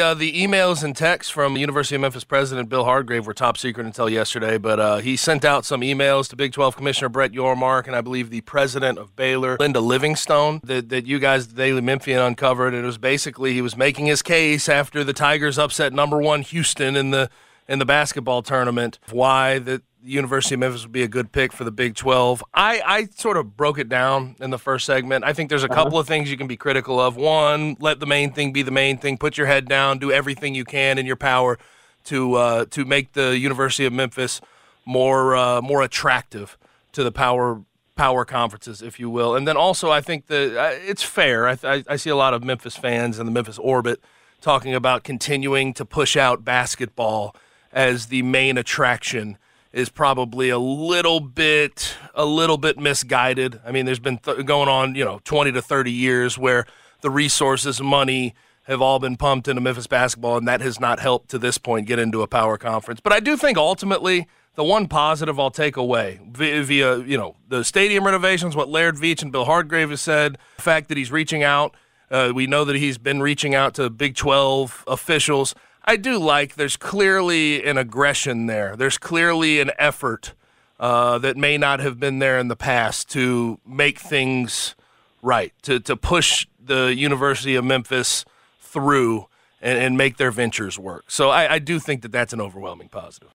Uh, the emails and texts from University of Memphis President Bill Hardgrave were top secret until yesterday, but uh, he sent out some emails to Big 12 Commissioner Brett Yormark and I believe the president of Baylor, Linda Livingstone, that, that you guys, the Daily Memphian, uncovered. And it was basically he was making his case after the Tigers upset number one Houston in the in the basketball tournament why the University of Memphis would be a good pick for the Big 12. I, I sort of broke it down in the first segment. I think there's a uh-huh. couple of things you can be critical of. One, let the main thing be the main thing. Put your head down. Do everything you can in your power to uh, to make the University of Memphis more uh, more attractive to the power power conferences, if you will. And then also, I think that uh, it's fair. I, I, I see a lot of Memphis fans in the Memphis orbit talking about continuing to push out basketball as the main attraction is probably a little bit a little bit misguided. I mean, there's been th- going on, you know, 20 to 30 years where the resources, money have all been pumped into Memphis basketball and that has not helped to this point get into a power conference. But I do think ultimately the one positive I'll take away via, via you know, the stadium renovations, what Laird Veatch and Bill Hardgrave has said, the fact that he's reaching out, uh, we know that he's been reaching out to Big 12 officials. I do like there's clearly an aggression there. There's clearly an effort uh, that may not have been there in the past to make things right, to, to push the University of Memphis through and, and make their ventures work. So I, I do think that that's an overwhelming positive.